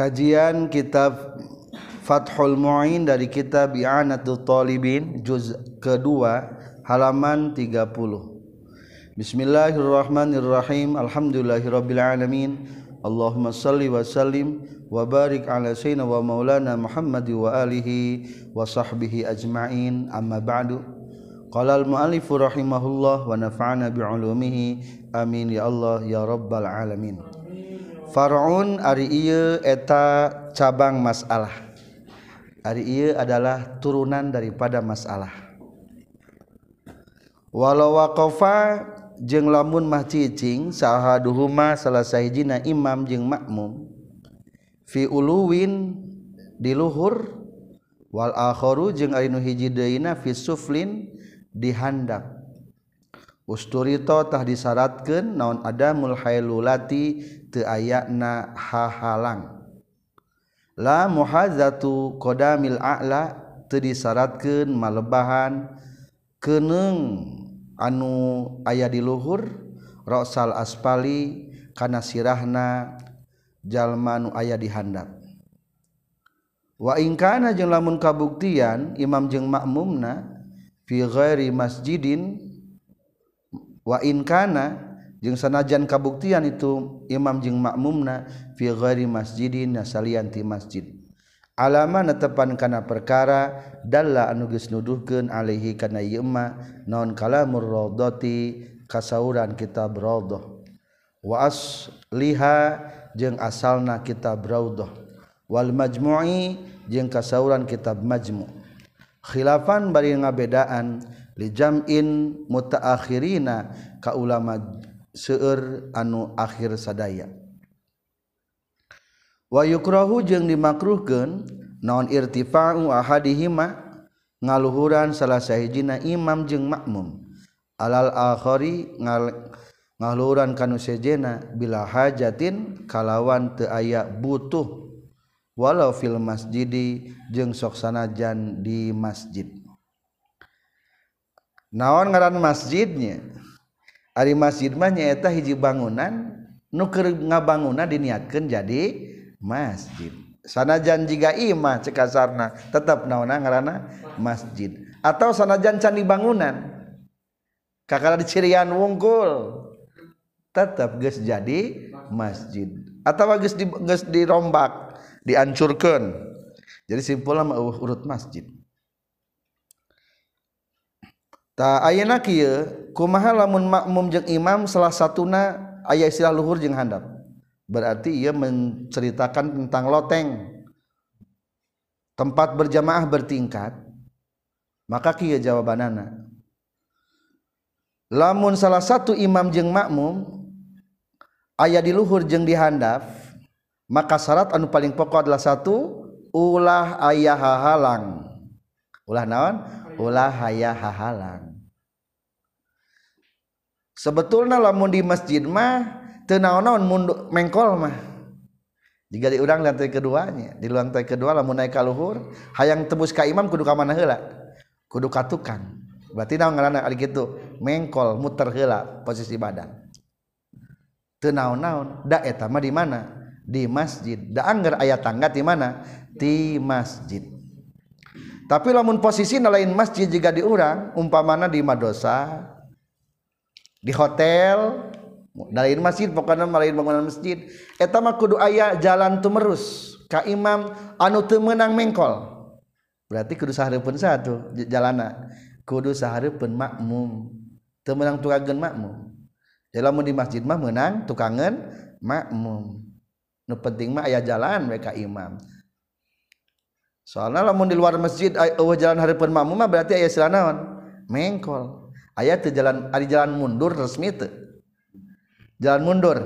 Kajian kitab Fathul Mu'in dari kitab I'anatul Talibin juz kedua halaman 30. Bismillahirrahmanirrahim. Alhamdulillahirabbil alamin. Allahumma salli wa sallim wa barik ala sayyidina wa maulana Muhammad wa alihi wa sahbihi ajma'in. Amma ba'du. Qala al-mu'allif rahimahullah wa nafa'ana bi'ulumihi. Amin ya Allah ya rabbal alamin. Farun Ari iye eta cabang masalah. Ari iye adalah turunan daripada masalah. Walau waqafa jeung lamun mah cicing sahaduhuma salah sahijina imam jeung makmum. Fi uluwin di luhur. Wal akharu jeung ari nu hiji deuna fi suflin di handap. usturito tah disyaratkan naon ada mulhailulati teayana hahalang. La muhazatu qdamil a'la teu disyaratkeun malebahan keneung anu aya di luhur rosal aspali kana sirahna jalma nu aya di handap. Wa in kana jeung lamun kabuktian imam jeung makmumna fi ghairi masjidin wa in kana jeung sanajan kabuktian itu imam jeung makmumna fi ghairi masjidin nasalian ti masjid. Alama netepan kana perkara dalla anu geus nuduhkeun alaihi kana ieu ma naon kalamur radati kasauran kitab raudhah. Wa asliha jeung asalna kitab raudhah. Wal majmu'i jeung kasauran kitab majmu. Khilafan bari ngabedaan li jam'in mutaakhirina ka ulama seueur anu akhir sadaya. Wa yukrahu jeung dimakruhkeun naon irtifa'u ahadihima ngaluhuran salah sahijina imam jeung makmum. Alal akhari ngal ngaluhuran kanu sejena bila hajatin kalawan teu aya butuh. Walau fil masjidi jeung sok sanajan di masjid. naon ngaran masjidnya? Ari masjid mah nyaeta hiji bangunan nu keur ngabangunna diniatkeun jadi masjid. Sanajan jiga imah cekasarna tetap naonna ngaranna masjid. Atau sanajan candi bangunan kakala di cirian wungkul tetap geus jadi masjid. Atau geus di geus dirombak diancurkeun jadi simpulna mah urut masjid. Ta ayeuna kieu kumaha lamun makmum jeung imam salah satuna aya istilah luhur jeung handap. Berarti ia menceritakan tentang loteng tempat berjamaah bertingkat maka kieu jawabanana. Lamun salah satu imam jeung makmum aya di luhur jeung di handap maka syarat anu paling pokok adalah satu ulah ayah hahalang ulah naon ulah ayah hahalang sebetulnya lamun di masjid mah tenaon-naon mundur mengkol mah. Jika diurang lantai keduanya di lantai kedua lamun naik ke luhur hayang tebus ka imam kudu ka mana heula? Kudu katukan berarti naon ngaranna ari kitu? Mengkol muter heula posisi badan. Teu naon-naon da eta mah di mana? Di masjid. Da anggar aya tangga di mana? Di masjid. Tapi lamun posisi lain masjid jika diurang umpamana di madosa di hotel lain masjid pokoknya malain bangunan masjid. Eta mah kudu aya jalan tumerus ka imam anu teu meunang mengkol. Berarti kudu sahareupeun satu jalana. Kudu sahareupeun makmum. Teu meunang tukangeun makmum. Dalam di masjid mah meunang tukangeun makmum. Nu penting mah aya jalan we ka imam. Soalnya lamun di luar masjid eueuh jalan hareupeun makmum mah berarti aya silanaon mengkol. Ayat jalan ada jalan mundur resmi itu jalan mundur.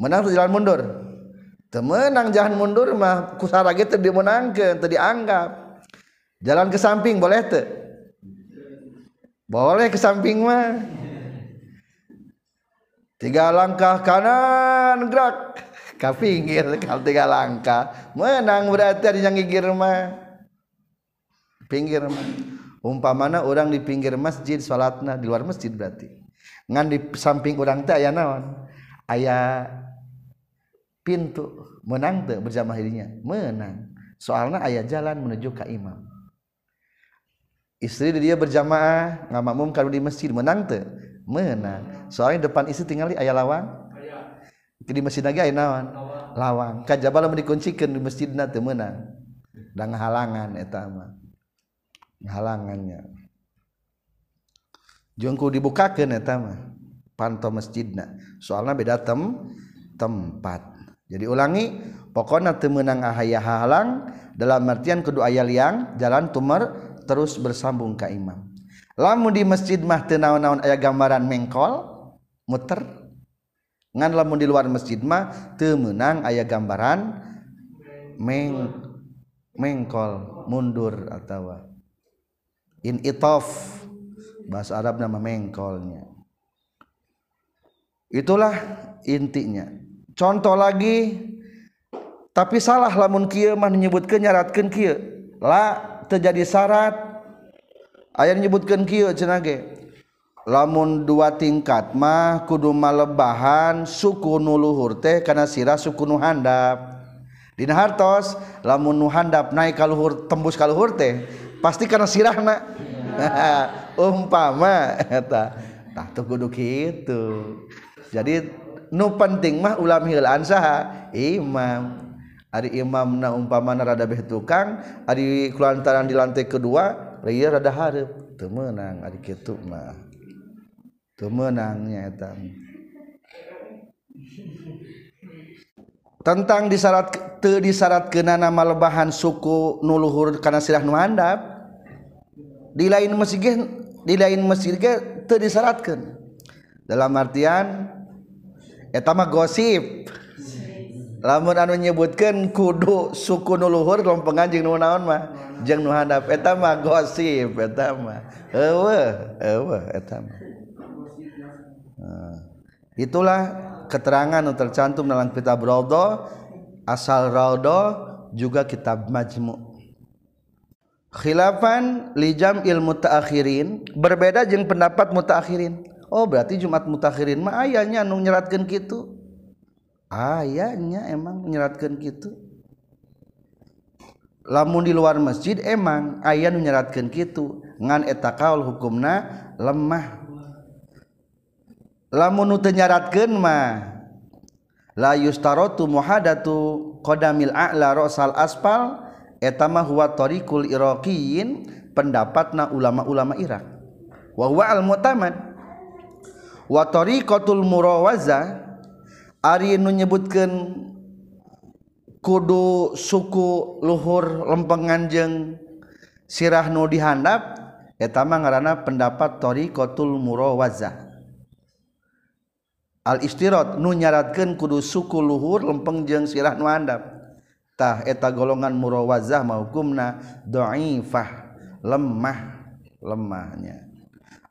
Menang tuh jalan mundur. Temenang jalan mundur mah kusara gitu dimenangkan tadi dianggap. Jalan ke samping boleh tuh boleh ke samping mah. Tiga langkah kanan gerak. Ke pinggir kalau tiga langkah. Menang berarti ada yang gigir mah. Pinggir mah umpa mana orang di pinggir masjid salatna di luar masjid berarti. Ngan di samping orang teh aya naon? Aya pintu. Menang tuh berjamaah dirinya. Menang. Soalnya ayat jalan menuju ke imam. Istri dia berjamaah nggak makmum kalau di masjid. Menang tuh menang. Soalnya depan istri tinggal di ayat lawang. Di masjid lagi ayat nawan lawang. Kajabala dikuncikan di masjid nanti menang. Dan halangan etama halangannya. Jengku dibukakan etama pantau masjidna. Soalnya beda tem tempat. Jadi ulangi pokoknya temenang ahaya halang dalam artian kedua ayat yang jalan tumer terus bersambung ke imam. Lamu di masjid mah tenawan-nawan ayat gambaran mengkol muter. Ngan lamun di luar masjid mah temenang ayat gambaran meng mengkol mundur atau in itof bahasa Arab nama mengkolnya. Itulah intinya. Contoh lagi tapi salah lamun kia mah menyebutkan nyaratkan kia la terjadi syarat ayat menyebutkan kia cenage. Lamun dua tingkat mah kudu malebahan suku nuluhur teh karena sirah suku nuhandap Dina hartos lamun nuhandap naik kaluhur tembus kaluhur teh pasti karena sirahna umpama eta. Tah tuh kudu kitu jadi nu penting mah ulam hilaan saha imam. Ari imam imamna umpamana rada beh tukang ari kulantaran di lantai kedua ieu rada hareup. Teu meunang ari kitu mah. Teu meunang eta. Tentang disarat teu disaratkeunana malebahan suku nuluhur kana sirah nu handap di lain masjid di lain masjid ge teu disyaratkeun. dalam artian etama gosip. Lamun anu nyebutkan kudu suku nuluhur lompengan jeung nu naon mah jeung nu handap. Eta mah gosip eta mah. Eueuh eueuh eta mah. Itulah keterangan yang tercantum dalam kitab Raudah. Asal Raudah juga kitab Majmu' khilafan lijam ilmu taakhirin berbeda jeung pendapat mutaakhirin. Oh berarti Jumat mutakhirin mah ayahnya anu nyeratkan gitu ayahnya emang nyeratkan gitu lamun di luar masjid emang ayah nu nyeratkan gitu ngan eta kaul hukumna lemah. Lamun nu tenyaratkeun mah la yustarotu muhadatu qadamil a'la rosal aspal etama huwa tariqul iraqiyin pendapatna ulama-ulama Irak. Wa huwa al mu'tamad wa tariqatul murawaza ari nu nyebutkeun kudu suku luhur lempengan jeung sirah nu dihandap eta mah ngaranna pendapat tariqatul murawaza. Al istirad nu nyaratkeun kudu suku luhur lempeng jeung sirah nu handap. tah eta golongan murawazah mahukumna dhaifah lemah lemahnya.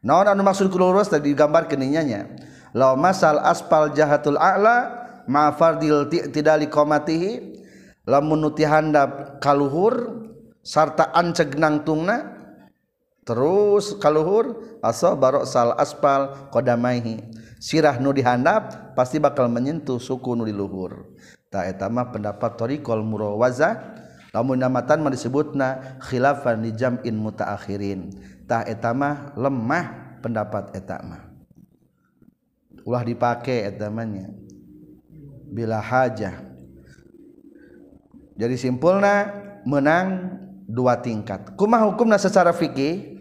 Naon anu maksud kulurus tadi digambar keninyanya law masal aspal jahatul a'la ma fardil tidali qamatihi lamun handap kaluhur sarta anceg nangtungna terus kaluhur aso barok sal aspal kodamaihi sirah nu dihandap pasti bakal menyentuh suku nu di luhur ta eta mah pendapat tariqul murawaza lamun namatan disebutna khilafan li jam'in mutaakhirin. Tah eta mah lemah pendapat eta mah. Ulah dipakai etamanya bila hajah. Jadi simpulna menang dua tingkat. Kumah hukumna secara fikih?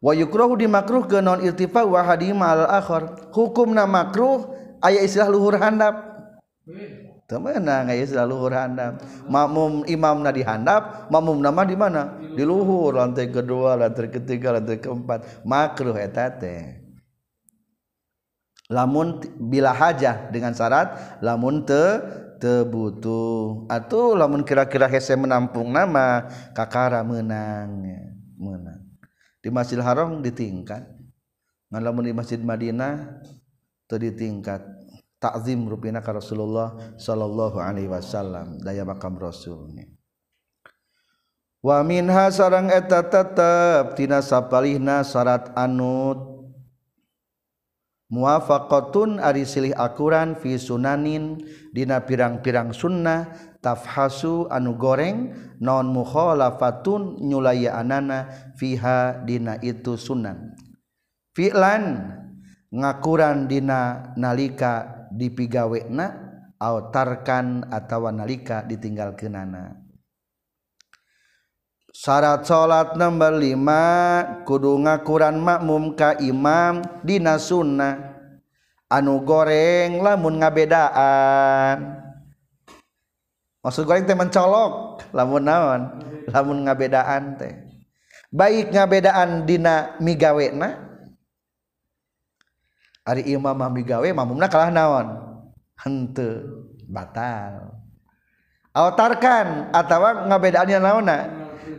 Wa yukrahu dimakruh ke non irtifa wa hadima al akhar hukumna makruh aya istilah luhur handap temenang aya istilah luhur handap. Makmum imam na di handap makmum nama di mana? Di luhur lantai kedua lantai ketiga lantai keempat. Makruh eta teh lamun bila hajah dengan syarat lamun te tebutuh atau lamun kira-kira hese menampung nama kakara menang. Menang. Di Masjidil Haram ditingkat. Ngan lamun di Masjid Madinah teu ditingkat takzim rupina ka Rasulullah sallallahu alaihi wasallam. Daya makam rasulnya wa minha sarang eta tetep tina sapalihna syarat anut. Muwafaqatun ari silih akuran fi sunanin dina pirang-pirang sunnah tafhasu anu goreng non mukhalafatun nyulaya anana fiha dina itu sunan. Fi'lan ngakuran dina nalika dipigawena autarkan atawa nalika ditinggalkenana syarat salat nomor 5 kudu ngakuran makmum ka imam dina sunnah. Anu goreng lamun ngabedaan. Maksud goreng teh mencolok lamun naon? Lamun ngabedaan teh. Baik ngabedaan dina migawena Ari imam mah migawe makmumna kalah naon? Henteu batal. Autarkan atawa ngabedaannya naonna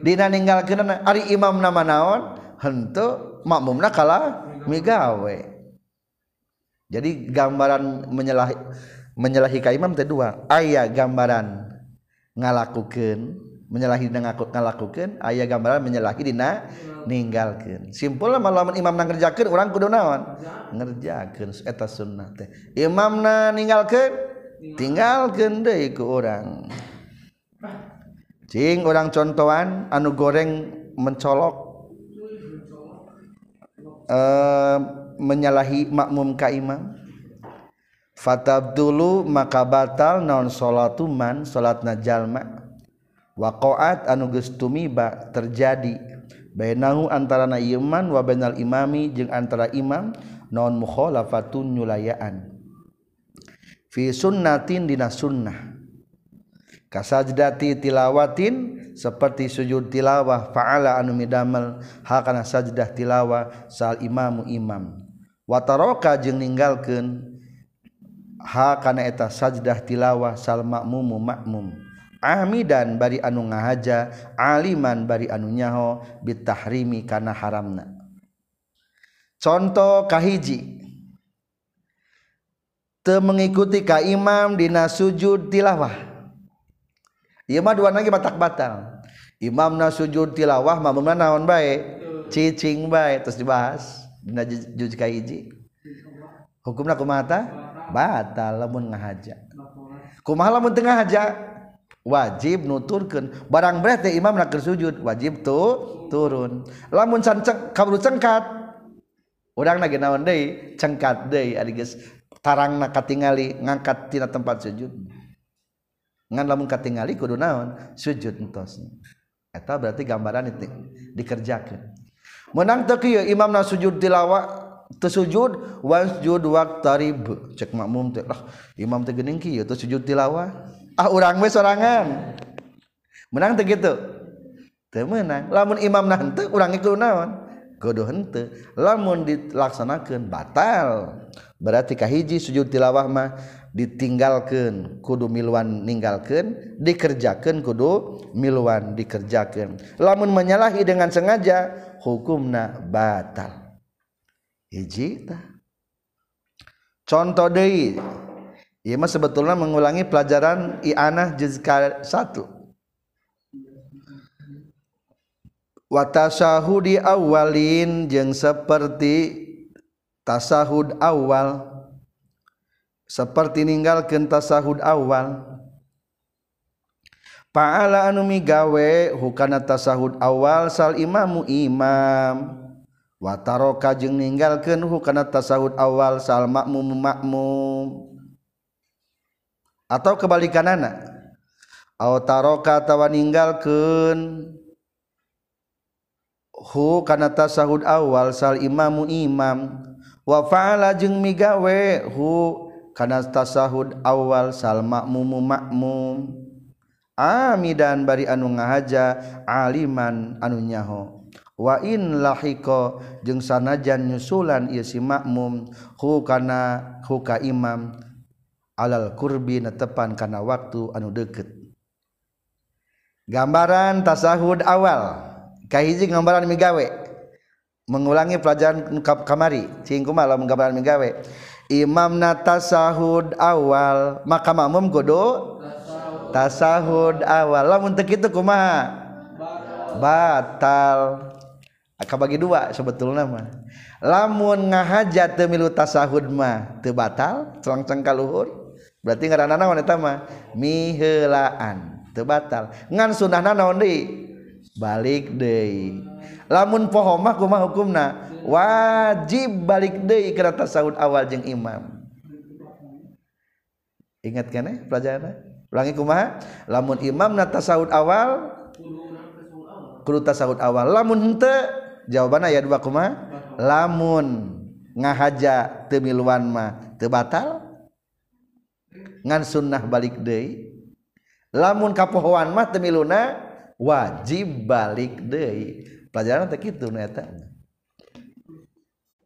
dina ninggalkeun ari imam nama naon? Henteu makmumna kalah migawe jadi gambaran menyalahi menyalahi ka imam teh dua. Aya gambaran ngalakukeun menyalahi ngalakukan ayah gambaran menyalahi dina ninggalkan simpul malaman imam na ngerjakan orang kudu naon? Ngerjakan eta sunnah teh. Imam na ninggalkan tinggalkan deh ke orang cing orang contohan anu goreng mencolok. E, menyalahi makmum ka imam. Fatab dulu maka batal non salatu man salatna jalma. waqaat anu geus tumiba terjadi bainahu antara na iman wa bainal imami jeung antara imam non mukhalafatun nyulayaan. Fi sunnatin dina sunnah. Kasajdati tilawatin seperti sujud tilawah fa'ala anu midamel hakana sajdah tilawah sal imamu imam. Wataroka jeung ninggalkeun hakana eta sajdah tilawah sal makmumu makmum. Amidan bari anu ngahaja aliman bari anu nyaho bitahrimi kana haramna. Contoh kahiji. Teu mengikuti ka imam dina sujud tilawah. Mah dua lagi batak batal Imam na sujud tilawah mamumna naon baik cicing baik terus dibahas dina juj kahiji. Hukumna kumata batal lamun ngahaja. Kumaha lamun tengah haja wajib nuturkan barang berarti Imam nak sujud wajib tuh turun. Lamun sancek kabur cengkat orang lagi naon deh cengkat deh adigus tarang na katingali ngangkat tina tempat sujud. Ngan lamun katingali kudu naon? Sujud entos. Eta berarti gambaran itu dikerjakan menang teu kieu imam na sujud tilawah teu sujud wasjud waqtarib. Cek makmum teh lah imam teh geuning kieu teu sujud tilawah ah orang we sorangan. Menang teu gitu. Teu menang. Lamun imam nanti urang itu naon? Kudu henteu. Lamun dilaksanakeun batal. Berarti kahiji sujud tilawah mah ditinggalkan kudu miluan ninggalkan dikerjakan kudu miluan dikerjakan lamun menyalahi dengan sengaja hukumna batal. Hiji contoh deui. Ia mah sebetulnya mengulangi pelajaran i'anah juz 1. Wa tasahudi awalin jeung seperti tasahud awal seperti ninggalkeun tasahud awal. Paala anu migawe hukana tasahud awal sal imamu imam. Wataroka jeung ninggalkeun hukana tasahud awal sal makmum makmum. atau kebalikan anak taroka tawa meninggalkan hu kana tasahud awal sal imamu imam. Wa fa'ala jeung migawe hu kana tasahud awal sal makmumu makmum. Amidan bari anu ngahaja aliman anu nyaho. Wa in lahiko jeung sanajan nyusulan ieu si makmum. Hu kana hu ka imam. alal kurbi netepan karena waktu anu deket. Gambaran tasahud awal. Kahiji gambaran migawe. Mengulangi pelajaran kamari. Cingku malam gambaran migawe? Imam tasahud awal. Maka makmum godo tasahud awal. Lamun teu kitu kumaha? Batal. Ah, Akan bagi dua sebetulnya mah. Lamun ngahaja teu milu tasahud mah teu batal celangceng kaluhur berarti ngaranna naon eta mah. Miheulaan teu batal ngan sunahna naon deui balik deui. Lamun poho mah hukumna? Wajib balik deui kana tasahud awal jeung imam. Ingat kan eh pelajaran ulangi kumaha? Lamun imam na tasahud awal kudu tasahud awal. Lamun henteu jawabannya ya dua kumaha? Lamun ngahaja teu miluan mah teu ngan sunnah balik deui. Lamun kapohoan mah teu miluna wajib balik deui. Pelajaran teh kitu nu eta.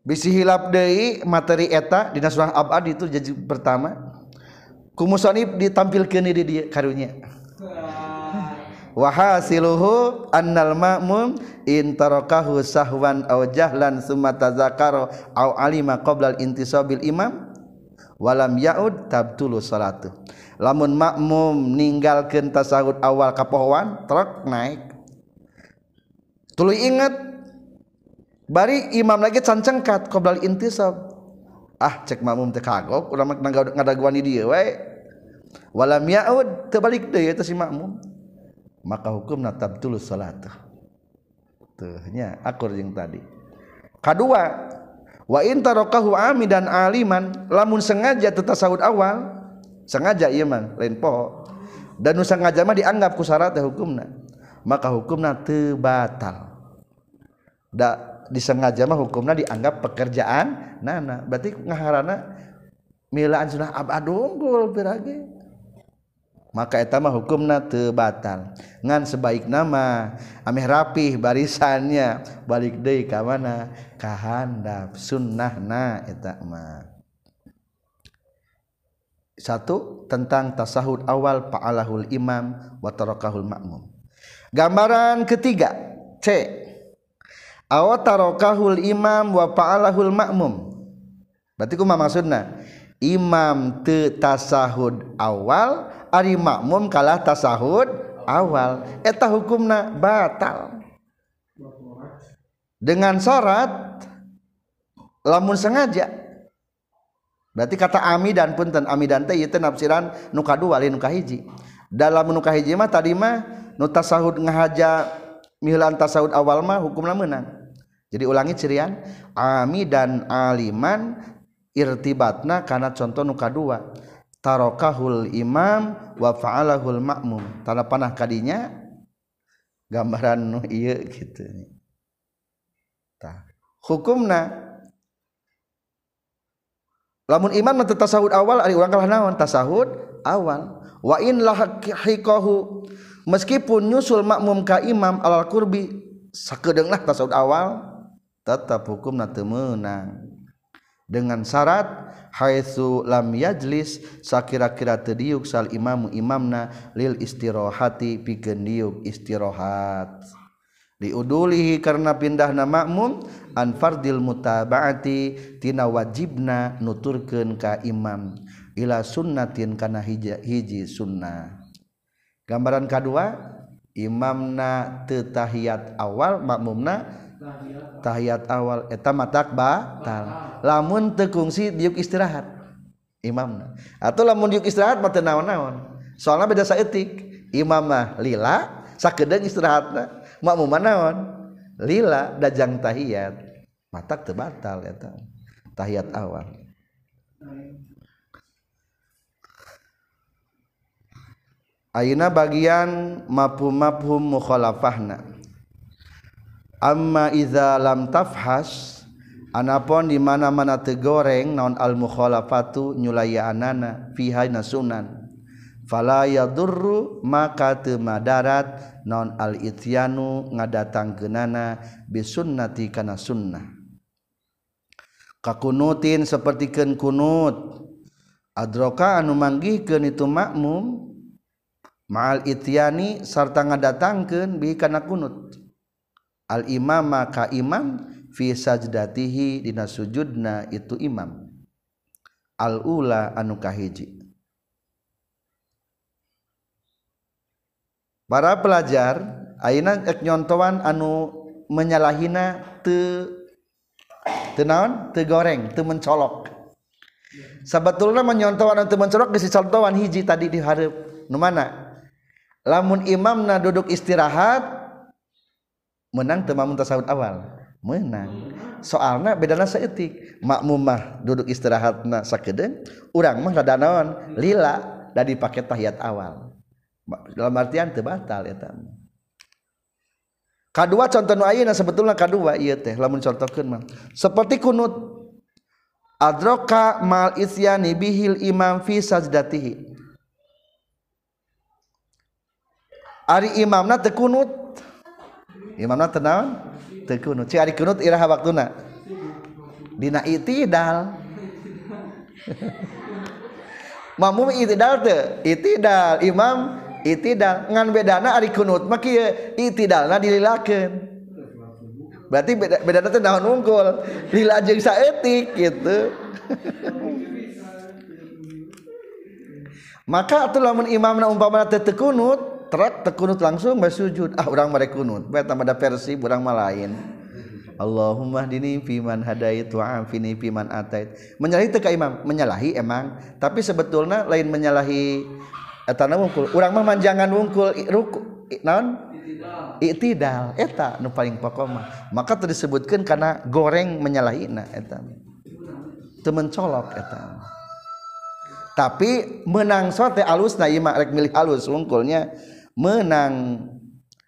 Bisi hilap deui materi eta dina surah abad itu jadi pertama. Kumusonib ditampilkeun di dia karunya. Wahasiluhu annal ma'mum in tarakahu sahwan aw jahlan summa tazakaro aw alima qabla al intisabil imam. walam yaud tabtulu salatu lamun makmum ninggalkeun tasahud awal kapohoan truk naik. Tuluy inget bari imam lagi cancengkat qoblal intisab. Ah cek makmum teh kagok urang ngadaguan di dieu we walam yaud terbalik deui eta si makmum. Maka hukumna tabtulu salatu tuhnya akur jeung tadi. Kadua wa intarokahu ami dan aliman lamun sengaja tetasawud awal sengaja iya man lain poho dan nu sengaja mah dianggap ku syarat hukumna maka hukumna teu batal. Da disengaja mah hukumna dianggap pekerjaan nana. Berarti ngaharana milaan sunnah abadunggul pirage. Maka etama hukumna tebatal ngan sebaik nama ameh rapih barisannya balik deui ka mana? Ka handap sunnahna eta mah. Satu tentang tasahud awal fa'alahul imam wa tarakahul makmum gambaran ketiga C. Aw tarakahul imam wa fa'alahul makmum berarti kumaha maksudna imam te tasahud awal ari makmum kalah tasahud awal. Eta hukumna batal. Dengan syarat lamun sengaja. Berarti kata ami dan punten ami dan teh itu nafsiran nuka dua lain nuka hiji dalam nuka hiji mah tadi mah nu tasahud ngahaja mihilan tasahud awal mah hukumna menang jadi ulangi cirian ami dan aliman irtibatna karena contoh nuka dua tarokahul imam wa fa'alahul makmum tanda panah kadinya gambaran nu iya gitu tah hukumna lamun imam nanti tasahud awal ari urang kalah naon? Tasahud awal. Wa in lahiqahu meskipun nyusul makmum ka imam alal kurbi sakedeunglah tasahud awal tetap hukumna teu meunang dengan syarat haitsu lam yajlis sakira-kira tediuk sal imamu imamna lil istirahati pikeun diuk istirahat diudulihi karena pindahna makmum an fardil mutabaati tina wajibna nuturkeun ka imam. Ila sunnatin kana hiji, hiji sunnah. Gambaran kedua imamna tetahiyat awal makmumna tahiyat awal eta matak batal. Lamun tekungsi diuk istirahat. Imam atau lamun diuk istirahat mata naon-naon. Soalnya beda saetik imam mah lila sakedeng istirahatna. Makmum naon? Lila dajang tahiyat. Matak teu batal eta. Tahiyat awal. Aina bagian mafhum-mafhum mukhalafahna amma iza lam tafhas anapun di mana-mana tegoreng naon al mukhalafatu nyulaya anana fiha nasunan fala yadurru maka teu madarat naon al ityanu ngadatang genana bisunnati kana sunnah. Kakunutin sapertikeun kunut adroka anu manggihkeun itu makmum ma'al ityani sarta ngadatangkeun bi kana kunut. al-imama ka imam fi sajdatihi dina sujudna itu imam. Al-ula anu kahiji. Para pelajar ayeuna ek nyontoan anu menyalahina te tenaon te goreng te mencolok. Sebetulnya menyontoan anu te mencolok di contohan hiji tadi di hareup nu mana? Lamun imamna duduk istirahat menang temamun tasawuf awal. Menang. Soalnya bedana seetik makmumah duduk istirahat na sakedeng urang mah rada naon? Lila dari pakai tahiyat awal. Dalam artian tebatal ya tamu kedua contoh nu ayeuna sebetulnya kedua iya teh lamun contohkeun mah. Seperti kunut. Adroka mal isyani bihil imam fi sajdatihi. Ari imamna teu kunut imamna teu naon teu kunut. Cai ari kunut iraha waktuna? Dina itidal. Mamum itidal teu? Itidal. Imam itidal. Ngan bedana ari kunut mah kieu itidalna dililakeun. Berarti beda bedana teh naon unggul? Lila jeung saeutik gitu. Maka atuh lamun imamna umpamana teu kunut terak tekunut langsung bae sujud. Ah urang mereka kunut bae tambah versi urang mah lain. Allahumma dini fiman hadait wa afini fiman atait. Menyalahi teu ka imam? Menyalahi emang. Tapi sebetulnya lain menyalahi eta wungkul. Urang mah manjangan wungkul ruku naon? Itidal. Eta nu paling pokok mah. Maka teu disebutkeun karena goreng menyalahina eta. Teu mencolok eta. Tapi menang sote alus na ima rek milih alus wungkulnya menang.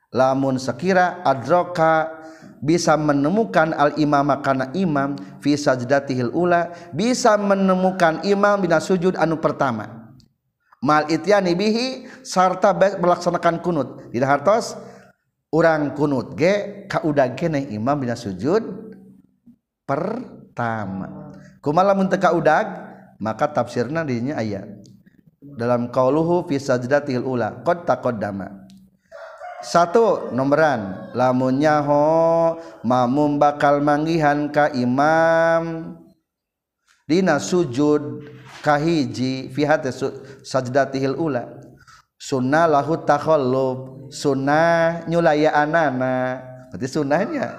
Lamun sekira adroka bisa menemukan al imama kana imam fi sajdatihil ula bisa menemukan imam bina sujud anu pertama. Mal ityani bihi sarta melaksanakan kunut. Tidak hartos orang kunut ge kauda kene imam bina sujud pertama. Kumalamun teka udag maka tafsirna dirinya ayat dalam qauluhu fi sajdatil ula qad taqaddama. Satu nomoran lamun nyaho mamum bakal manggihan ka imam. Dina sujud kahiji fi hati sajdatihil ula. Sunnah lahu takhallub sunnah nyulaya anana berarti sunnahnya.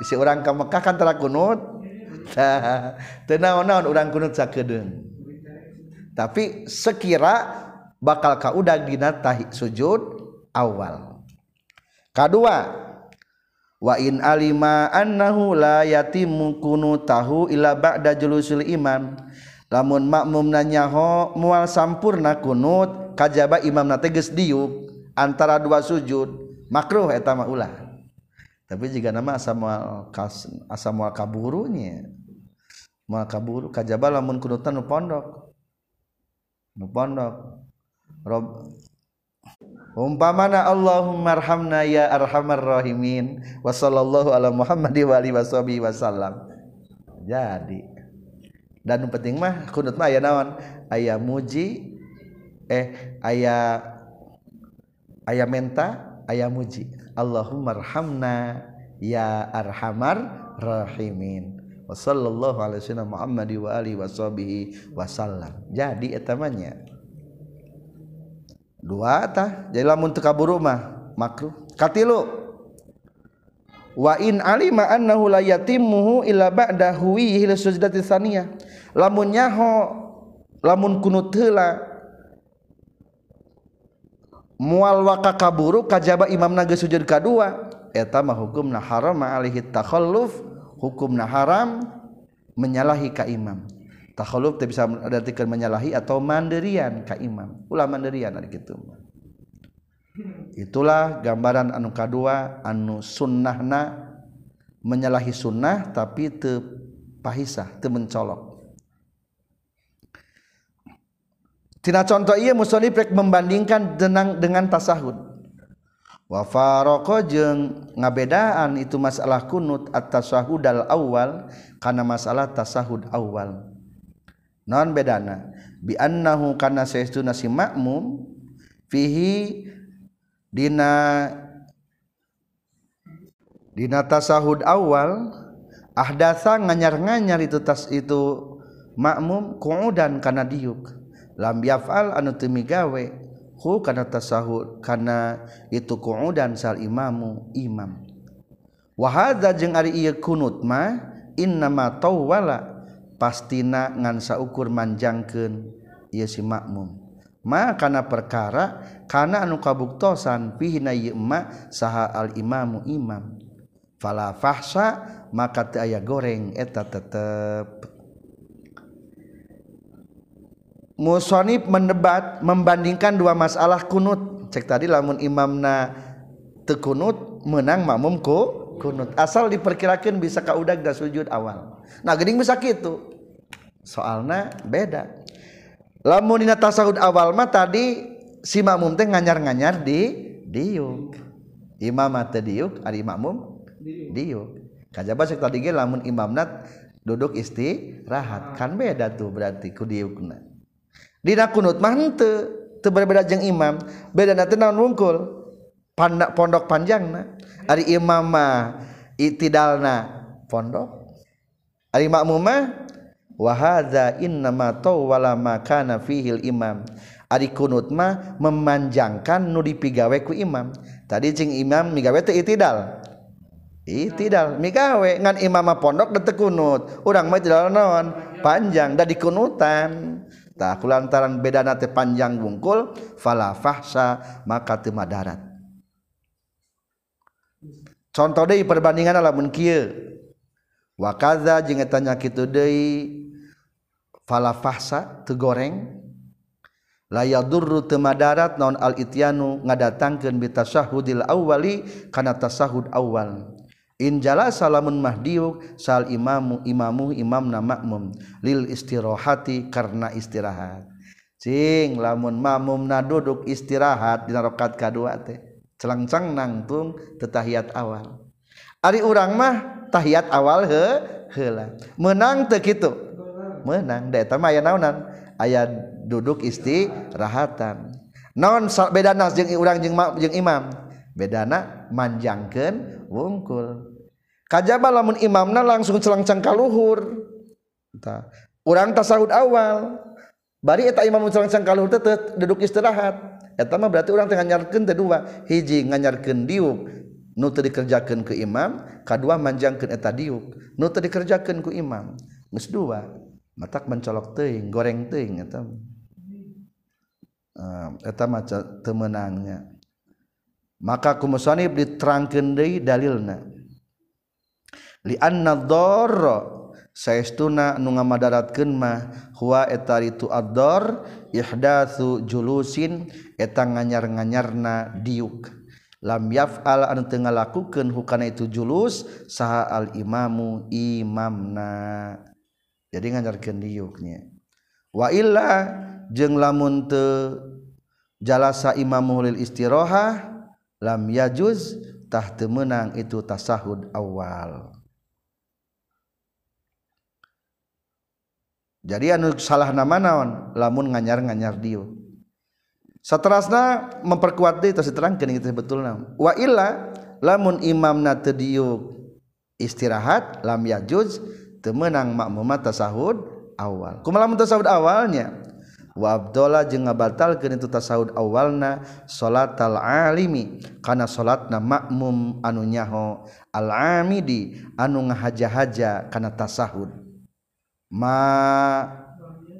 Bisa orang ke Mekah kan terakunut teu naon-naon urang kunut sakedeung. Tapi sekira bakal kaudag dina tahi sujud awal. Kedua wa in alima annahu la yatimu tahu ila ba'da julusul imam lamun makmum nanyaho mual sampurna kunut kajaba imam nate geus diuk antara dua sujud makruh eta mah ulah. Tapi jika nama asa moal asa moal kaburunya moal kaburu kajaba lamun kunutan nu pondok pondok Rob. Umpamana Allahumma arhamna ya arhamar rahimin. Wa sallallahu ala Muhammad wa alihi washabihi wasallam jadi. Dan penting mah kunut mah aya naon? Aya muji eh aya aya menta aya muji. Allahumma arhamna ya arhamar rahimin sallallahu alaihi wasallam Muhammad wa alihi washabihi wasallam jadi etamanya dua tah jadi lamun teu kaburu mah makruh. Katilu. Wa in alima annahu la yatimmuhu illa ba'da huwihi li tsaniyah lamun nyaho lamun kunut heula mual waka kaburu kajaba imam naga sujud kadua eta mah hukumna haram alaihi takhalluf hukumna haram menyalahi ka imam. Takhaluf teh bisa artikeun menyalahi atau mandirian ka imam. Ulah mandirian ari kitu itulah gambaran anu kadua anu sunnahna menyalahi sunnah tapi teu pahisah teu mencolok Tina contoh iya musonif membandingkan dengan dengan tasahud wafaroko jeng ngabedaan itu masalah kunut atas sahudal awal karena masalah tasahud awal. Non bedana. Bi annahu kana saestu nasi makmum fihi dina dina tasahud awal ahdasa nganyar-nganyar itu tas itu makmum kuudan kana diuk. Lam yafal anu teu migawe ku kana tasahud kana itu qu'udan sal imamu imam. Wa hadza jeung ari ieu kunut mah innama tawwala pastina ngan saukur manjangkeun ieu si makmum. Ma kana perkara kana anu kabuktosan pihina ieu ma saha al imamu imam. Fala fahsa maka teu aya goreng eta tetep. Musonib mendebat membandingkan dua masalah kunut. Cek tadi lamun imamna tekunut menang makmum ku kunut. Asal diperkirakan bisa kaudag dan sujud awal. Nah gering bisa gitu soalnya beda. Lamun dina tasawud awal mah tadi si makmum teh nganyar-nganyar di diuk. Imam teh diuk ari makmum diuk. Kajaba cek tadi ge lamun imamna duduk istirahat. Kan beda tuh berarti ku diukna Dina kunut mah henteu teu berbeda jeung imam, bedana teh naon wungkul? Panda, pondok panjangna. Ari imam mah itidalna pondok. Ari makmum mah wa hadza innama tawwala ma kana fihi imam. Ari kunut mah memanjangkan nu dipigawe ku imam. Tadi jeung imam migawe teh itidal. Itidal migawe ngan imam mah pondok detek kunut. Urang mah itidal naon? Panjang da dikunutan. tak lantaran beda nate panjang wungkul fala fahsa maka teu madarat. Contoh deui perbandingan lamun kieu. Wa kadza jeung eta nya kitu deui fala fahsa teu goreng. La yadurru teu madarat naon al ityanu ngadatangkeun bitasahudil awwali kana tasahud awal Injala salamun mahdiuk sal imamu imamu imam na makmum lil istirohati karena istirahat. Cing lamun mamum na duduk istirahat di rokat kedua teh. Celangcang nangtung tetahiyat awal. Ari urang mah tahiyat awal he heula. Menang teu kitu. Menang da eta mah aya naonan? Aya duduk istirahatan. Naon bedana jeung urang jeung imam? Bedana manjangkeun wungkul. Kajaba lamun imamna langsung celangcang kaluhur ta urang tasahud awal. Bari eta imam celangcang kaluhur teh duduk istirahat. Eta mah berarti urang teh nganyarkeun teh dua. Hiji nganyarkeun diuk. Nu teu dikerjakeun ku imam kadua manjangkeun eta diuk. Nu teu dikerjakeun ku imam. Geus dua. Matak mencolok teuing goreng teuing eta ah, eta mah temenangnya maka kumusonib diterangkan deui dalilna. Li anna dharra saestuna nu ngamadaratkeun mah huwa eta ritu ad-dhar ihdatsu julusin eta nganyar-nganyarna diuk. Lam yaf'al anu teu ngalakukeun hukana itu julus saha al imamu imamna. Jadi nganyarkeun diuknya. Wa illa jeung lamun teu jalasa imamu lil istirohah lam yajuz tah temenang itu tasahud awal. Jadi anu salah nama naon? Lamun nganyar nganyar diu saterasna memperkuat deui tos diterangkeun itu betulna wa illa lamun imamna teu diu istirahat lam yajuz teu meunang makmum tasahud awal. Kumaha lamun tasahud awalnya wa Abdullah jeung ngabatalkeun itu tasawud awalna salatal alimi kana salatna makmum anu nyaho al-amidi anu ngahaja-haja kana tasahud ma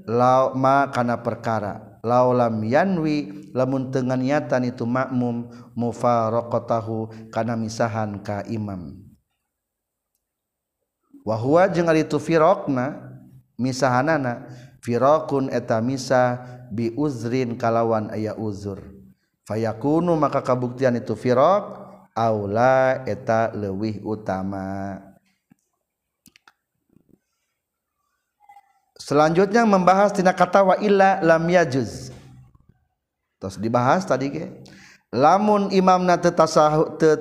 lao ma kana perkara laulam yanwi lamun teu niatan itu makmum mufaraqatahu kana misahan ka imam. Wa huwa jeung ari itu firaqna misahanana firaqun eta misa bi uzrin kalawan aya uzur. Fayakunu maka kabuktian itu firaq aula eta leuwih utama. Selanjutnya membahas tina kata wa illa lam yajuz. Terus dibahas tadi ke lamun imamna teu tasahud te,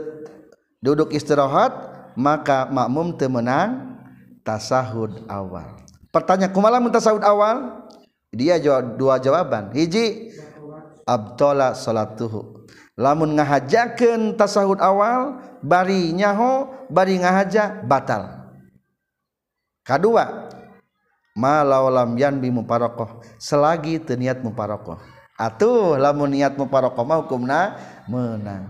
duduk istirahat maka makmum teu menang tasahud awal pertanyaan kumaha lamun tasahud awal? Dia jawab dua jawaban. Hiji abtola salatuhu. Lamun ngahajakeun tasahud awal bari nyaho bari ngahaja batal. Kadua malaulam yanbi muparokoh. Selagi teniat muparokoh. Atuh lamun niat muparokoh mah hukumna menang.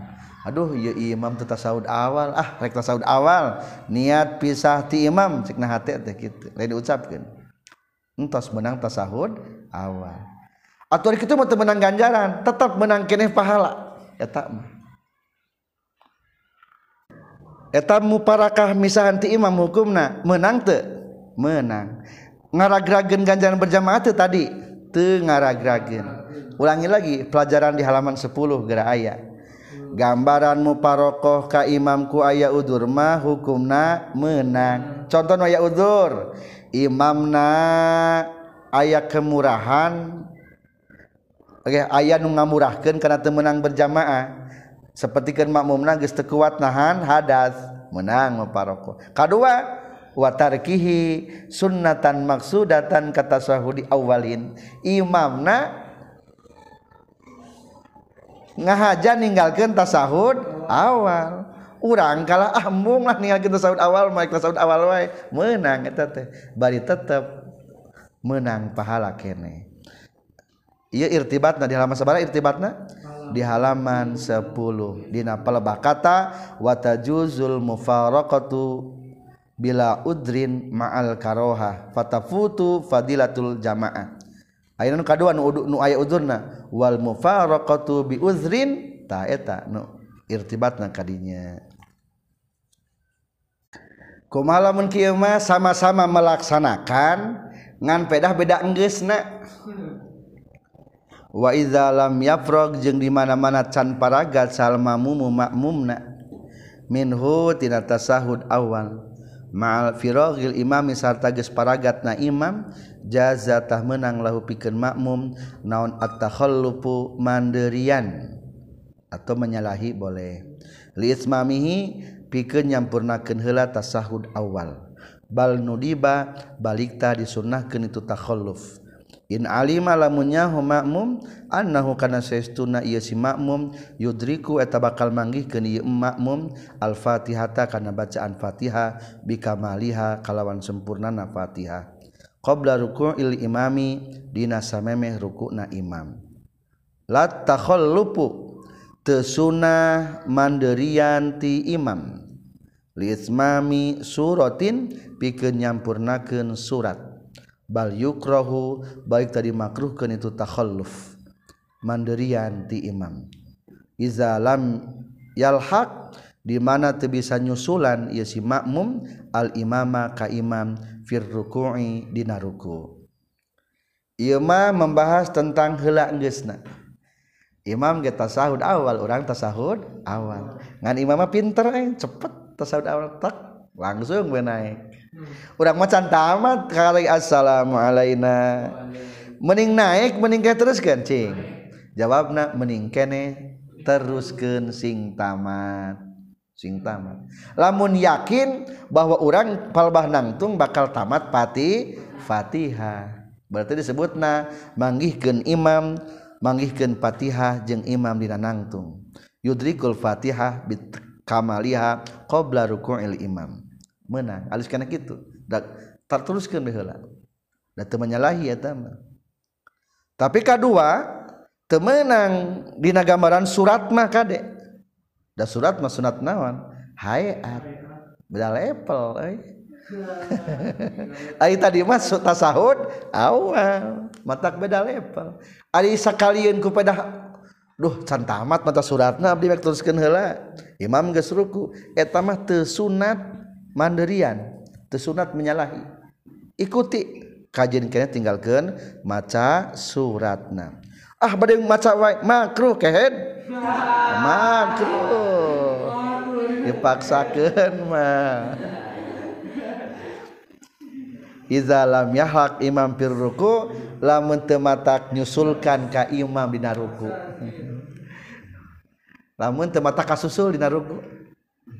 Aduh ya imam teu tasawuf awal. Ah rek tasawuf awal. Niat pisah ti imam cek na hate teh kitu. Lain diucapkeun entos menang tasawuf awal. Atuh kitu mah teu menang ganjaran tetap menang keneh pahala. Eta mah. Eta muparakah misahan ti imam hukumna? Menang teu? Menang. Ngaragrageun ganjaran berjamaah teu tadi? Teu ngaragrageun ulangi lagi pelajaran di halaman 10 gerak ayat gambaranmu parokoh ka imamku aya udurmah hukumna menang. Contoh aya udur Imamna ayah kemurahan. Okay, ayah nu ngamurahkan karena temenang berjamaah. Seperti kan makmumna geus teu kuat nahan hadas menang maparoko kadua wa tarkihi sunnatan maksudatan kata sahudi awalin. Imamna ngahaja ninggalkan tasahud awal. urang kalah ambung lah nih kita sahut awal mah kita sahut awal wae. Menang eta teh bari tetep menang pahala kene. Ieu irtibatna di halaman sabaraha irtibatna? Di halaman 10 dina palebah kata wa tajuzul mufaraqatu bila udrin ma'al karoha fatafutu fadilatul jamaah ayeuna nu kadua nu, nu aya udurna wal mufaraqatu bi uzrin ta eta nu irtibatna kadinya kumaha mun kieu mah sama-sama melaksanakan ngan pedah beda enggeusna. Wa idza lam yafrag jeung di mana-mana can paragat sal mamum makmumna. Minhu tina tasahud awal. Ma'al firagil imami sarta geus paragatna imam jazatah menang lahu pikeun makmum naon at-takhallufu mandirian atau menyalahi boleh. Li ismamihi pikeun nyampurnakeun heula tasahud awal. Bal nudiba balikta disunnahkeun itu takhalluf. In alima lamunnya hu makmum annahu kana saestuna ieu si makmum yudriku eta bakal manggih keun ieu makmum al-Fatihata kana bacaan Fatihah bikamaliha kalawan sempurnana Fatihah qabla ruku'il imami dina samemeh rukuna imam. La takhallufu tesunah mandirian ti imam. Liismami suratin pikeun nyampurnakeun surat. Bal yukrahu baik tadi makruhkeun itu takhalluf. Mandirian ti imam. Iza lam yalhaq di mana teu bisa nyusulan ieu si makmum al imama ka imam fir ruku'i dina ruku. Ieu mah membahas tentang heula geusna Imam ge tasahud awal orang tasahud awal. Ngan imam mah pinter eh cepet tasahud awal tak langsung we naik. Urang macan tamat kali assalamu alaina. Mending naik mending ke teruskeun cing? Jawabna mending kene teruskeun sing tamat. Sing tamat. Lamun yakin bahwa orang palbah nangtung bakal tamat pati Fatihah. Berarti disebutna manggihkeun imam manggihkan Fatihah jeung imam dina nangtung. Yudrikul Fatihah bit kamaliha qabla ruku'il imam. Menang alis kana kitu? Da terteruskeun heula. Da teu menyalahi eta mah. Tapi kadua teu meunang dina gambaran surat mah kade. Da surat mah sunat naon? Hayat beda level euy. eh. Ari tadi mah tasahud awal matak beda level. Ari sakalian ku pada duh can tamat mata suratna abdi mek teruskeun heula. Imam geus ruku eta mah teu sunat mandirian, teu sunat menyalahi. Ikuti kajian kene tinggalkeun maca suratna. Ah bade maca wae makruh kehed. Makruh. Dipaksakeun mah. izalam yahlak imam firruku lamun tematak nyusulkan ka imam dina ruku lamun tematak kasusul dina ruku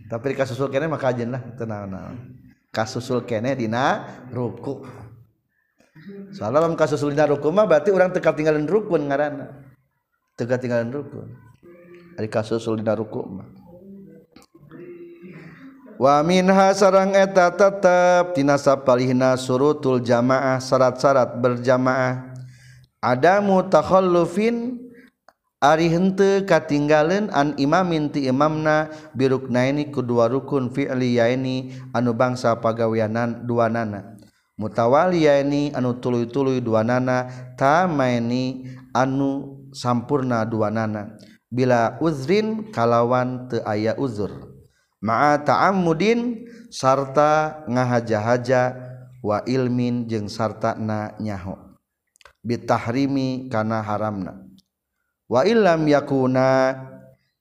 tapi kasusul kene maka ajen lah tenang tenang kasusul kene dina ruku soalnya lamun kasusul dina ruku mah berarti orang teka tinggalin rukun ngarana teka tinggalin rukun. Ari kasusul dina ruku mah. wa minha sarang eta tetep tina sapalihna surutul jamaah syarat-syarat berjamaah. Adamu takhallufin ari henteu katinggalan an imamin ti imamna biruknaini kedua rukun fi'li fi'liyaini anu bangsa pagawianan dua pagaweanan duanana. Mutawaliyaini anu tuluy-tuluy duanana tamaini anu sampurna dua nana Bila uzrin kalawan teu aya uzur. ma'a ta'ammudin sarta ngahaja-haja wa ilmin jeung sarta na nyaho. Bitahrimi kana haramna. Wa illam yakuna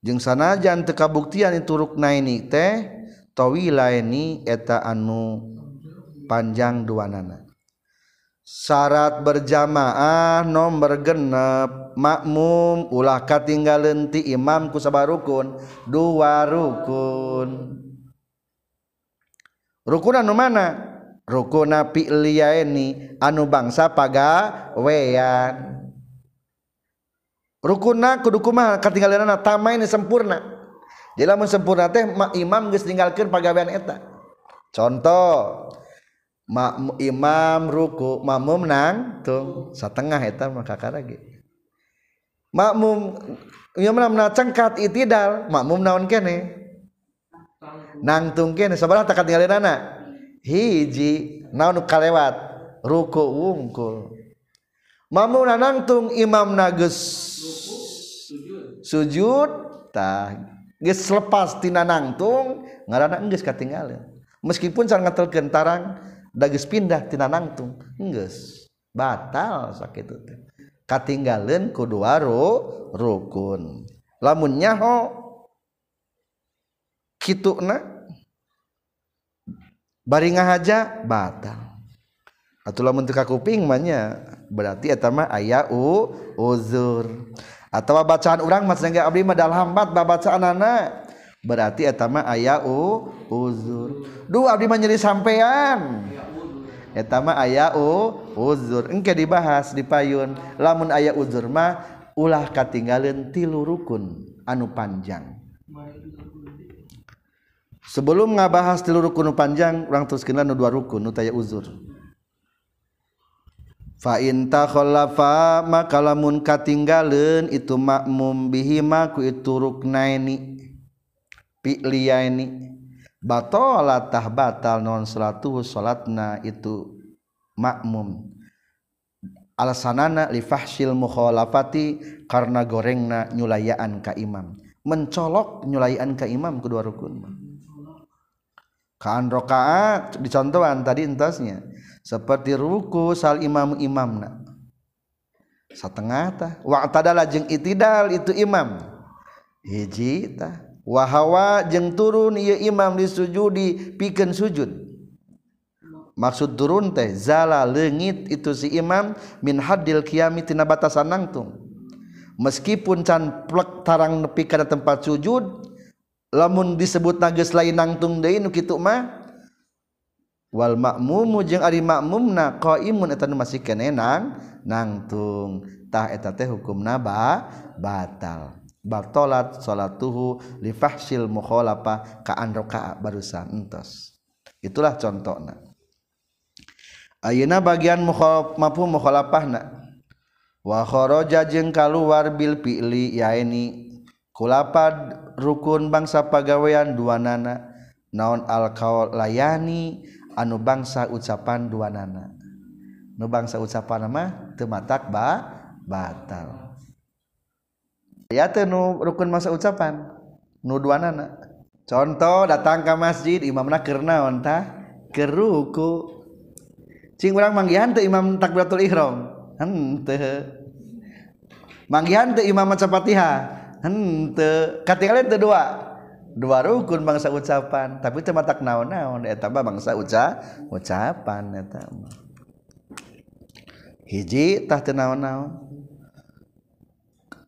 jeung sanajan teu kabuktian itu ruknaini teh tawila ini eta anu panjang duanana. syarat berjamaah nomor genep. Makmum ulah katinggalan ti imam ku sabar rukun dua rukun. Rukun anu mana? Rukun api liyaini anu bangsa paga wean rukuna kudu kumaha katinggalanna tamai ini sempurna. Jadi lamun sempurna teh imam geus ninggalkeun pagawean eta. Contoh Ma, imam ruku makmum nang tuh setengah eta maka karagi makmum imamna cengkat itidal makmum naon kene? Nangtung kene sabarah takat ngalirana hiji naon kalewat? Ruku wungkul. Makmum nangtung imam nages sujud tah geus lepas tina nangtung ngaranna geus katinggalan meskipun sangat terkentarang dagis pindah tina nangtung. Geus batal sakitu teh. Katinggaleun kudu waru rukun. Lamun nyaho kituna bari ngahaja batal. Atau lamun teu kuping mah berarti eta mah aya uzur. Atau bacaan orang mas sangga abdi hambat bacaan anak berarti etama aya u uzur. Dua Abdi menjadi sampean. Etama aya u uzur. Engke dibahas di payun lamun ayah uzur mah ulah katinggalin tilu rukun anu panjang. Sebelum ngabahas tilu rukun panjang orang terus kenal dua rukun nu uzur. Faintakhofa makalamun katinggalan itu makmum bihimaku itu ruknaini pili ini batolatah batal non salatu salatna itu makmum. Alasanana lifahsil mukhalafati karena gorengna nyulayaan ka imam. Mencolok nyulayaan ka imam kedua rukun kaan rokaat dicontohan tadi entasnya. Seperti ruku sal imam imamna. Setengah tah. Wa tadala jeung itidal itu imam. Hiji tah wahawa jeng turun ia imam disujudi piken sujud. Maksud turun teh zala lengit itu si imam min hadil kiami tina batasan nangtung. Meskipun can plek tarang nepi kana tempat sujud lamun disebut nages lain nangtung deui nu kitu mah wal makmumu jeung ari makmumna qaimun eta nu masih kenenang nangtung. Tah eta teh hukumna ba batal. batolat salatuhu li fahsil mukhalafa ka an raka'a barusan entos. Itulah contohna. Ayeuna bagian mukhalaf mampu mukhalafahna wa kharaja jeung kaluar bil fi'li yaeni kulapad rukun bangsa pagawean duanana naon alqaul layani anu bangsa ucapan duanana. Nu bangsa ucapan mah teu matak ba batal. ya nu rukun masa ucapan nu dua nana contoh datang ke masjid imamna keur onta keruku cing urang manggihan teu imam takbiratul ihram? Henteu manggihan teu imam maca Fatihah? Henteu katinggalin teu dua? Dua rukun bangsa ucapan. Tapi itu matak naon-naon eta mah bangsa uca ucapan eta mah. Hiji tah teu naon-naon?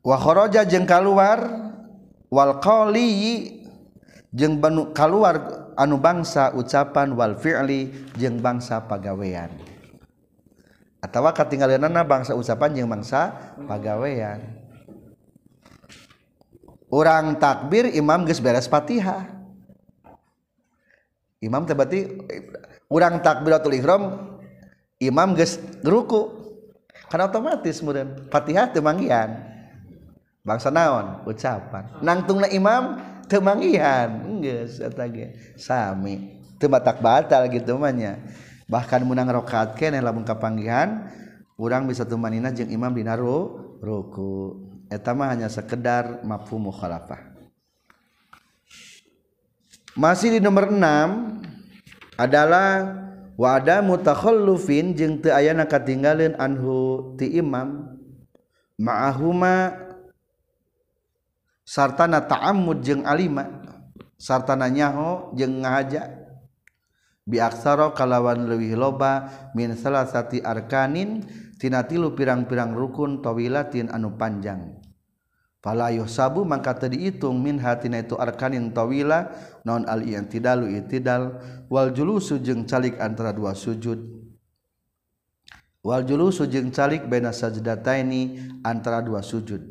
wakhoroja jeng keluar walqoli jeng banu keluar anu bangsa ucapan wal fi'li jeng bangsa pagawean. Atau katinggalanana bangsa ucapan jeng bangsa pagawean. Orang takbir imam geus beres fatihah imam berarti orang takbiratul ihram imam geus ruku. Karena otomatis kemudian fatihah temanggian bangsa naon? Ucapan. Nangtung imam temangihan Sami. Tak batal gitu namanya bahkan menang rakaat kene lamun kapanggihan orang bisa tumanina jeung imam dinaru ruku. Eta mah hanya sekedar mafhum mukhalafah. Masih di nomor 6 adalah wada mutakhallufin jeung teu ayana katinggalin anhu ti imam. Ma'ahuma sartana ta'ammud jeung alima. Sartana nyaho jeung ngahaja. Bi aksara kalawan leuwih loba min salasati arkanin tina tilu pirang-pirang rukun tawilatin anu panjang. Fala yusabu mangka teu diitung min hatina itu arkanin tawila non al i'tidalu i'tidal wal julusu jeung calik antara dua sujud. Wal julusu jeung calik baina sajdataini antara dua sujud.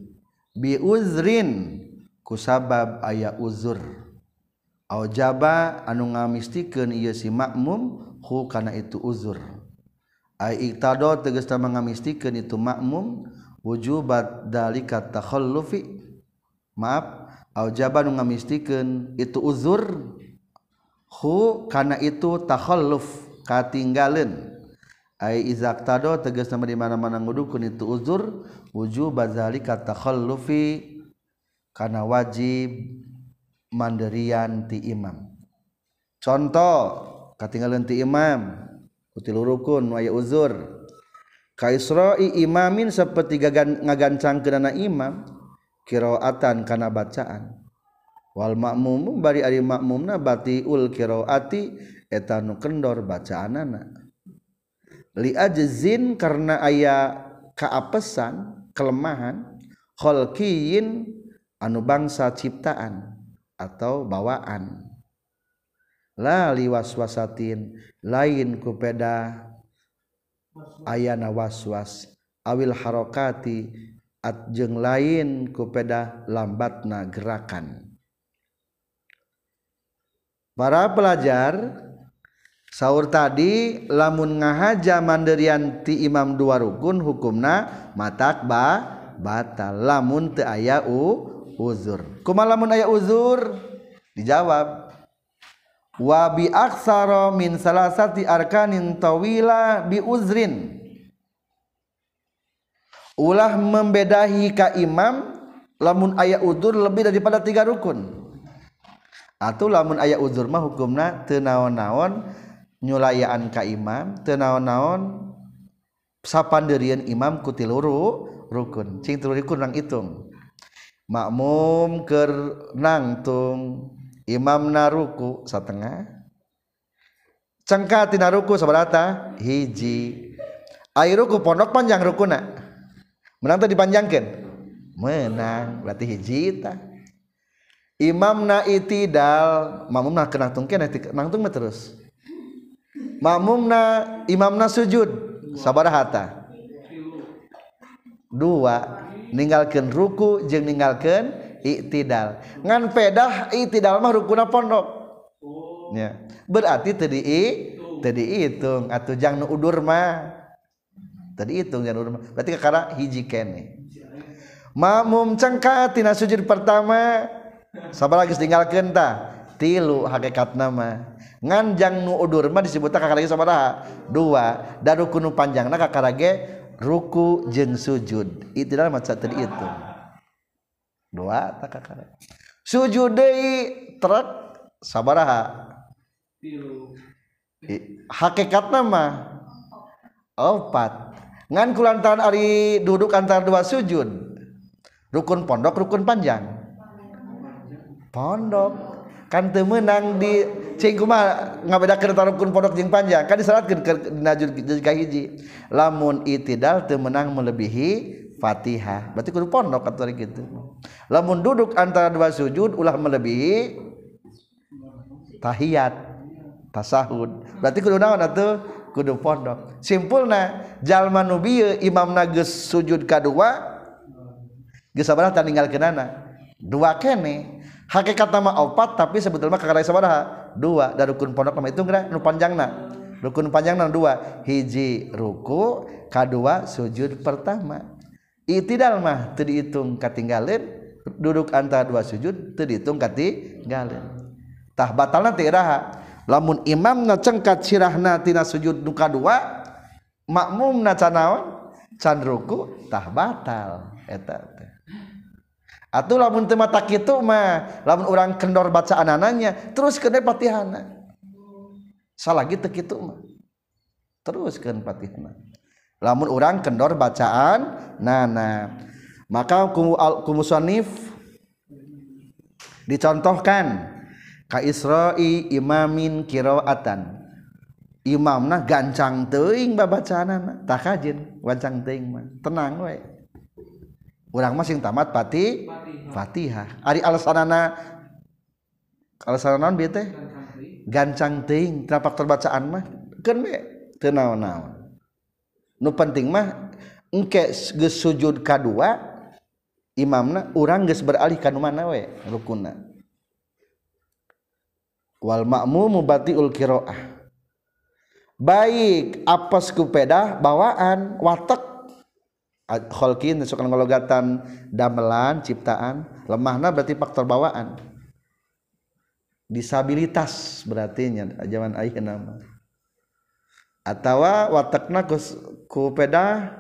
Bi uzrin kusabab aya uzur. Au jaba anu ngamistikeun ieu si makmum hu kana itu uzur. Ai iktado tegas ngamistikeun itu makmum wujubat dalika takhallufi maaf au jaba nu ngamistikeun itu uzur hu kana itu takhalluf katinggaleun ai izaktado tegas di mana-mana ngudukun itu uzur wujubat zalika takhallufi karena wajib mandirian ti imam. Contoh katinggalan ti imam kutil rukun waya uzur. Kaisroi imamin seperti ngagancang kedana imam kiroatan karena bacaan. Wal makmum bari ari makmumna batiul kiroati etanu kendor bacaan anak li ajzin karena ayah kaapesan kelemahan kholkiyin anu bangsa ciptaan atau bawaan. La liwaswasatin lain kupeda ayana waswas awil harokati atjeng lain kupeda lambatna gerakan. Para pelajar sahur tadi lamun ngahaja mandirian ti imam dua rukun hukumna matak ba batal. Lamun te ayau uzur. Kumaha lamun aya uzur? Dijawab. Wa bi aksara min salasati arkanin tawila bi uzrin. Ulah membedahi ka imam lamun aya uzur lebih daripada tiga rukun. Atau lamun aya uzur mah hukumna teu naon-naon nyulayaan ka imam teu naon-naon imam ku tiluru rukun. Cing tiluru rukun nang hitung makmum ker nangtung imam naruku setengah cengka tina ruku sabarata hiji. Ai ruku pondok panjang rukuna. Menang tadi panjangkan menang berarti hiji ta imamna itidal makmumna kenangtung kene nangtung terus. Makmumna imamna sujud sabaraha dua. meninggalkan ruku jeng meninggalkan iktidal. Ngan pedah iktidal mah rukuna pondok. Ya. Berarti tadi i tadi hitung atau jangan udur mah. Tadi hitung jangan udur mah. Berarti kakara hiji kene. Makmum cengkat tina sujud pertama. Sabar lagi tinggalkan ta. Tilu hakikat nama ngan jang nu udur mah disebut kakara lagi sabaraha? Dua. Dan rukun panjang nah kakara ge ruku jeng sujud. Itu dalam macam tadi itu dua tak kakak. Sujud deh truk sabaraha. Hakikat nama opat ngan kulantaran ari duduk antara dua sujud. Rukun pondok rukun panjang. Pondok. Kan temenang di cingkuma ngabedakeun antara rukun pondok jeung panjang kan disyaratkeun ke najul ka hiji. Lamun itidal teu meunang melebihi Fatihah. Berarti kudu pondok atuh gitu lamun duduk antara dua sujud ulah melebihi tahiyat tasahud. Berarti kudu naon atuh? Kudu pondok. Simpulna jalma nu imamna geus sujud kadua geus sabaraha taninggalkeunana dua kene hakikat nama opat tapi sebetulnya kakak sabaraha dua dari rukun pondok nama itu enggak nu panjangna. Rukun panjangna dua hiji ruku kedua sujud pertama. Itidal mah teu dihitung katinggalan duduk antara dua sujud teu dihitung katinggalan tah batalna teu iraha. Lamun imam na cengkat sirahna tina sujud duka dua makmum na canaon can ruku tah batal. Eta. teh Atuh lamun teu mata kitu mah lamun urang kendor bacaan ananya terus kena Patihana. Salagi teu kitu mah. Teruskeun Patihana. Lamun urang kendor bacaan nana. Maka kumusonif dicontohkan ka Isra'i imamin kiroatan imamna gancang teing babacaanana tak kajin gancang teing mah tenang wae orang masing tamat pati Fatihah. Ari alasanana alasan naon bieu teh gancang teuing. Terapak terbacaan mah? Keun we teu naon-naon. Nu penting mah engke geus sujud kadua imamna urang geus beralih ka mana we? Rukunna wal ma'mum mubatiul qiraah baik apes kupeda bawaan watak kholkin suka ngologatan damelan ciptaan. Lemahna berarti faktor bawaan disabilitas berarti nya zaman ayeuna nama atau watakna ku, ku peda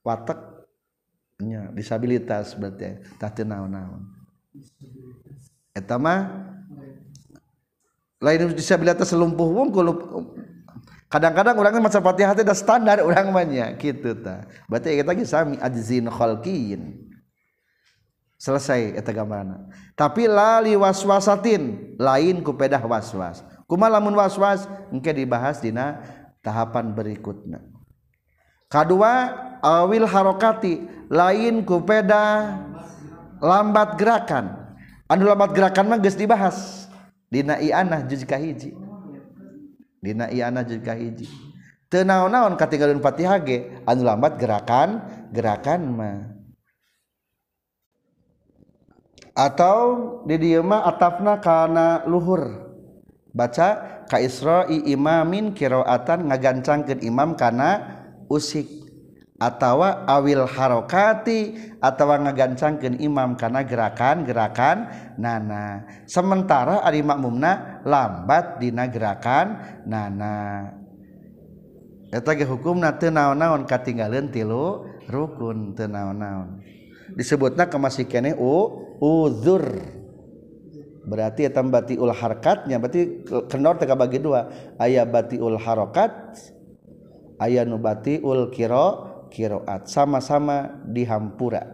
wataknya disabilitas berarti tah teu naon-naon. Eta mah lain disabilitas lumpuh wong kadang-kadang orang maca Fatihah teh da standar orang banyak gitu ta. Berarti eta lagi sami ajzin khalqin. Selesai eta gambarna. Tapi lali waswasatin lain ku pedah waswas. Kuma lamun waswas engke dibahas dina tahapan berikutnya. Kedua awil harokati lain ku pedah lambat gerakan. Anu lambat gerakan mah geus dibahas dina i'anah juz kahiji. hiji dina iana juga hiji. Teu naon-naon katinggalkeun Fatihah ge anu lambat gerakan gerakan mah. Atau di dieu mah atafna kana luhur. Baca ka Isra'i imamin qiraatan ngagancangkeun imam kana usik. atawa awil harokati atawa ngagancangkeun imam karena gerakan-gerakan nana. Sementara ari makmumna lambat dina gerakan nana. Eta ge hukumna teu naon-naon katinggaleun tilu rukun teu naon-naon. Disebutna kamasih keneh u uzur. Berarti eta batiul harkatnya berarti kendor teka bagi dua. Aya batiul harokat aya nu batiul kiro kiroat sama-sama dihampura.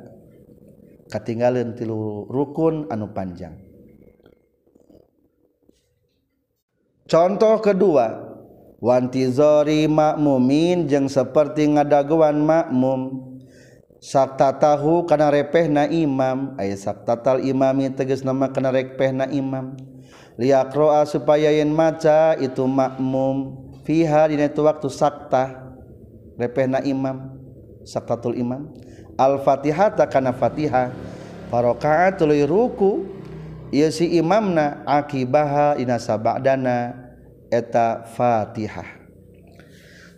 Ketinggalan tilu rukun anu panjang. Contoh kedua wantizori makmumin jeng seperti ngadaguan makmum. Sakta tahu karena repeh na imam aya saktatal imami teges nama karena repeh na imam liakroa supaya yen maca itu makmum fiha dina itu waktu sakta repeh na imam. Saktatul imam al fatihah kana fatihah. Parokaat tuluy ruku. Ieu si imamna akibaha ina sabadana. Eta fatihah.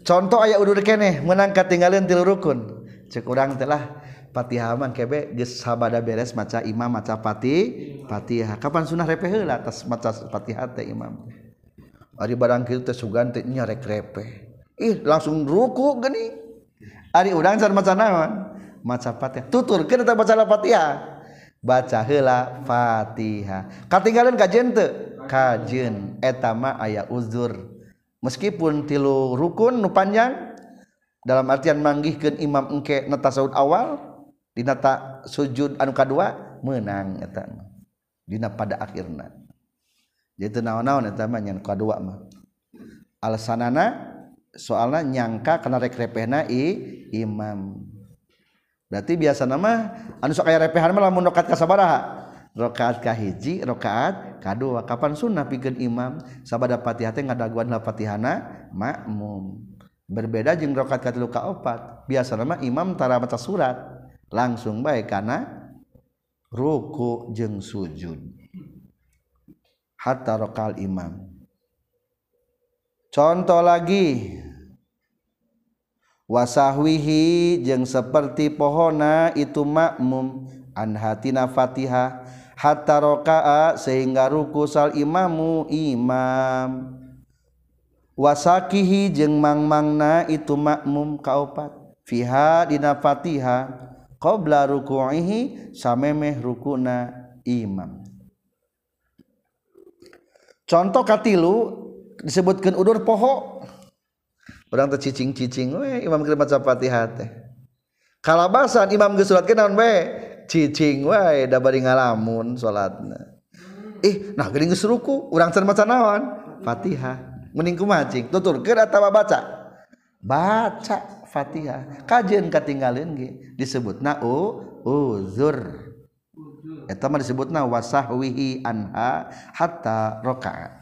Contoh aya udur keneh menang katinggalin tilu rukun. Cek orang telah patihaman kebe geus sabada beres maca imam maca pati fatihah. Kapan sunah repeh heula atas maca fatihah teh imam. Ari barang kitu teh sugan teh nyarek repeh ih langsung ruku geuning Ari urang can maca naon? Maca Fatihah. Tutur keun eta baca Fatihah. Baca heula Fatihah. Katinggalan kajeun teu? Kajeun. Eta mah aya uzur. Meskipun tilu rukun nu panjang dalam artian manggihkeun imam engke neta saud awal di neta sujud anu kadua menang eta dina pada akhirna. Jadi teu naon-naon eta mah nyan kadua mah. Alasanana soalnya nyangka karena rek repehna i imam. Berarti biasa nama anu sok aya repehan mah lamun rakaat kasabaraha? Rakaat kahiji rakaat kadua. Kapan sunnah pikeun imam? Sabada Fatihah teh ngadaguan Fatihana makmum. Berbeda jeung rakaat katilu ka opat. Biasa nama imam tara maca surat. Langsung baik karena ruku jeung sujud. Hatta rokal imam. Contoh lagi. Wasahwihi jeung seperti pohona itu makmum. Anhatina Fatihah hatta raka'a sehingga ruku sal imamu imam. Wasakihi jeung mangmangna itu makmum kaopat. Fiha dina Fatihah qabla ruku'ihi samemeh rukuna imam. Contoh katilu disebutkan udur poho orang tercicing-cicing we imam geus maca Fatihah teh kalabasan imam geus surat eh, naon we cicing we da bari ngalamun salatna ih eh, nah geuning geus ruku? Urang can maca naon? Fatihah mending kumacing tuturkeun atawa baca? Baca Fatihah kajian katinggalin ge. Disebutna u uzur. Eta mah disebutna wasahwihi anha hatta rakaat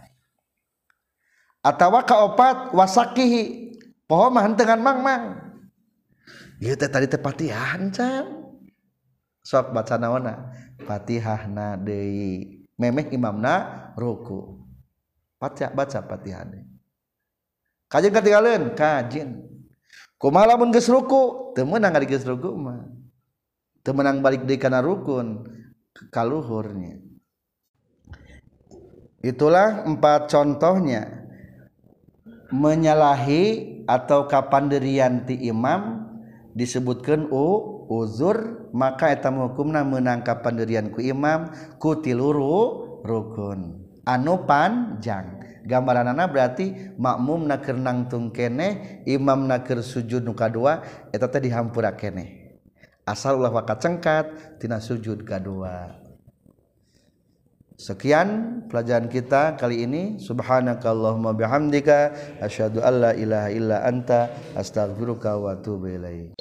atawa kaopat wasakihi. Pohon mah dengan mang-mang. Ieu teh tadi teh Fatihah can sok baca naonna? Fatihahna deui. Memeh imamna ruku. Baca baca Fatihah deui. Kajian katinggalin kajian kumaha lamun geus ruku? Teu meunang ari geus ruku mah. Teu balik deui kana rukun. Kaluhurnya. Itulah empat contohnya menyalahi atau kapanderian ti imam disebutkan u uzur maka etam hukumna menangkap kapanderian ku imam ku tiluru rukun. Anu panjang. Gambaran anak berarti makmum nakir nangtung kene imam nakir sujud nuka dua eta teh dihampura kene asal ulah wakat cengkat tina sujud kadua. Sekian pelajaran kita kali ini. Subhanakallahumma bihamdika asyhadu alla ilaha illa anta astaghfiruka wa atubu ilaik.